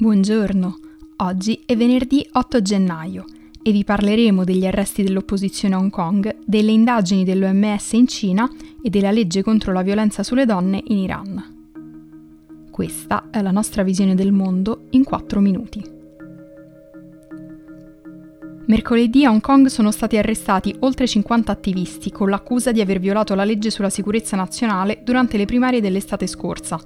Buongiorno, oggi è venerdì 8 gennaio e vi parleremo degli arresti dell'opposizione a Hong Kong, delle indagini dell'OMS in Cina e della legge contro la violenza sulle donne in Iran. Questa è la nostra visione del mondo in 4 minuti. Mercoledì a Hong Kong sono stati arrestati oltre 50 attivisti con l'accusa di aver violato la legge sulla sicurezza nazionale durante le primarie dell'estate scorsa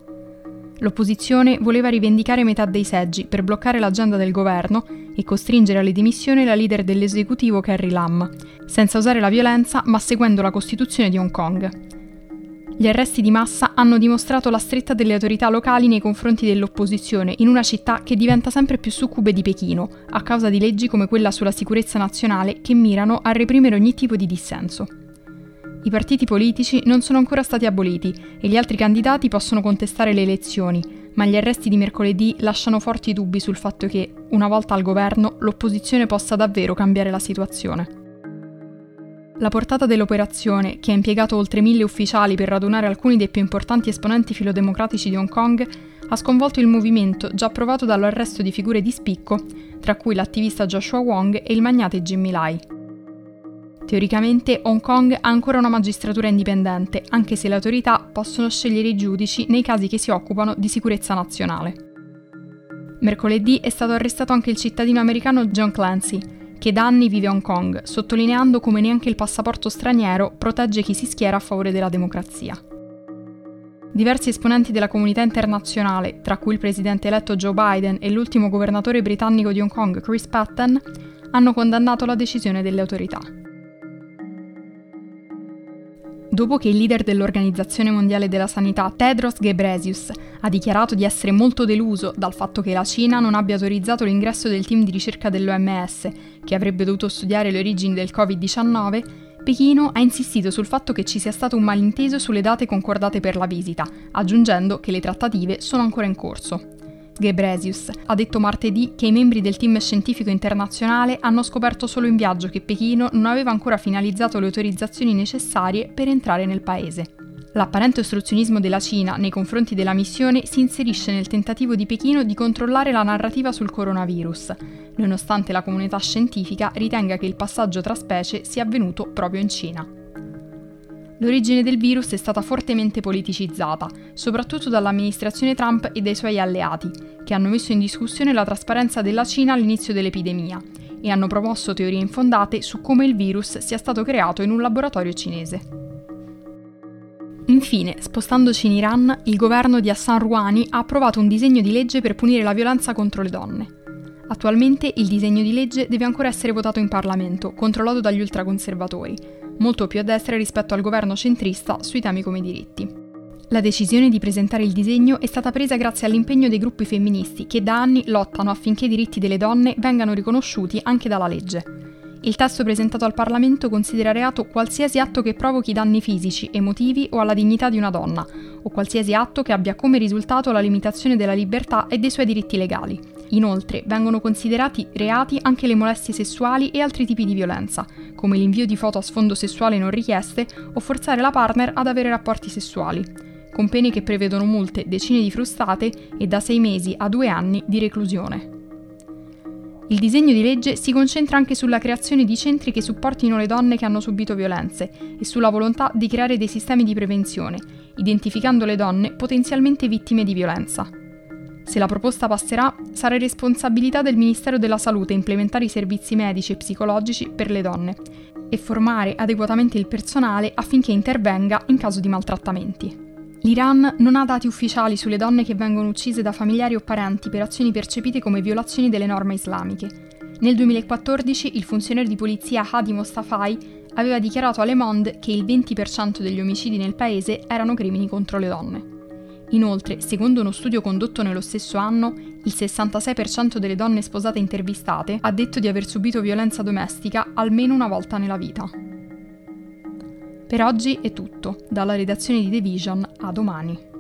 L'opposizione voleva rivendicare metà dei seggi per bloccare l'agenda del governo e costringere alle dimissioni la leader dell'esecutivo Carrie Lam, senza usare la violenza ma seguendo la Costituzione di Hong Kong. Gli arresti di massa hanno dimostrato la stretta delle autorità locali nei confronti dell'opposizione in una città che diventa sempre più succube di Pechino, a causa di leggi come quella sulla sicurezza nazionale che mirano a reprimere ogni tipo di dissenso. I partiti politici non sono ancora stati aboliti e gli altri candidati possono contestare le elezioni, ma gli arresti di mercoledì lasciano forti dubbi sul fatto che, una volta al governo, l'opposizione possa davvero cambiare la situazione. La portata dell'operazione, che ha impiegato oltre mille ufficiali per radunare alcuni dei più importanti esponenti filodemocratici di Hong Kong, ha sconvolto il movimento già provato dall'arresto di figure di spicco, tra cui l'attivista Joshua Wong e il magnate Jimmy Lai. Teoricamente Hong Kong ha ancora una magistratura indipendente, anche se le autorità possono scegliere i giudici nei casi che si occupano di sicurezza nazionale. Mercoledì è stato arrestato anche il cittadino americano John Clancy, che da anni vive a Hong Kong, sottolineando come neanche il passaporto straniero protegge chi si schiera a favore della democrazia. Diversi esponenti della comunità internazionale, tra cui il presidente eletto Joe Biden e l'ultimo governatore britannico di Hong Kong Chris Patten, hanno condannato la decisione delle autorità. Dopo che il leader dell'Organizzazione Mondiale della Sanità, Tedros Ghebreyesus, ha dichiarato di essere molto deluso dal fatto che la Cina non abbia autorizzato l'ingresso del team di ricerca dell'OMS, che avrebbe dovuto studiare le origini del Covid-19, Pechino ha insistito sul fatto che ci sia stato un malinteso sulle date concordate per la visita, aggiungendo che le trattative sono ancora in corso. Ghebreyesus ha detto martedì che i membri del team scientifico internazionale hanno scoperto solo in viaggio che Pechino non aveva ancora finalizzato le autorizzazioni necessarie per entrare nel paese. L'apparente ostruzionismo della Cina nei confronti della missione si inserisce nel tentativo di Pechino di controllare la narrativa sul coronavirus, nonostante la comunità scientifica ritenga che il passaggio tra specie sia avvenuto proprio in Cina. L'origine del virus è stata fortemente politicizzata, soprattutto dall'amministrazione Trump e dai suoi alleati, che hanno messo in discussione la trasparenza della Cina all'inizio dell'epidemia e hanno promosso teorie infondate su come il virus sia stato creato in un laboratorio cinese. Infine, spostandoci in Iran, il governo di Hassan Rouhani ha approvato un disegno di legge per punire la violenza contro le donne. Attualmente il disegno di legge deve ancora essere votato in Parlamento, controllato dagli ultraconservatori, molto più a destra rispetto al governo centrista sui temi come i diritti. La decisione di presentare il disegno è stata presa grazie all'impegno dei gruppi femministi che da anni lottano affinché i diritti delle donne vengano riconosciuti anche dalla legge. Il testo presentato al Parlamento considera reato qualsiasi atto che provochi danni fisici, emotivi o alla dignità di una donna, o qualsiasi atto che abbia come risultato la limitazione della libertà e dei suoi diritti legali. Inoltre vengono considerati reati anche le molestie sessuali e altri tipi di violenza, come l'invio di foto a sfondo sessuale non richieste o forzare la partner ad avere rapporti sessuali, con pene che prevedono multe, decine di frustate e da sei mesi a due anni di reclusione. Il disegno di legge si concentra anche sulla creazione di centri che supportino le donne che hanno subito violenze e sulla volontà di creare dei sistemi di prevenzione, identificando le donne potenzialmente vittime di violenza. Se la proposta passerà, sarà responsabilità del Ministero della Salute implementare i servizi medici e psicologici per le donne e formare adeguatamente il personale affinché intervenga in caso di maltrattamenti. L'Iran non ha dati ufficiali sulle donne che vengono uccise da familiari o parenti per azioni percepite come violazioni delle norme islamiche. Nel 2014 il funzionario di polizia Hadi Mostafai aveva dichiarato a Le Monde che il 20% degli omicidi nel paese erano crimini contro le donne. Inoltre, secondo uno studio condotto nello stesso anno, il 66% delle donne sposate intervistate ha detto di aver subito violenza domestica almeno una volta nella vita. Per oggi è tutto, dalla redazione di The Vision a domani.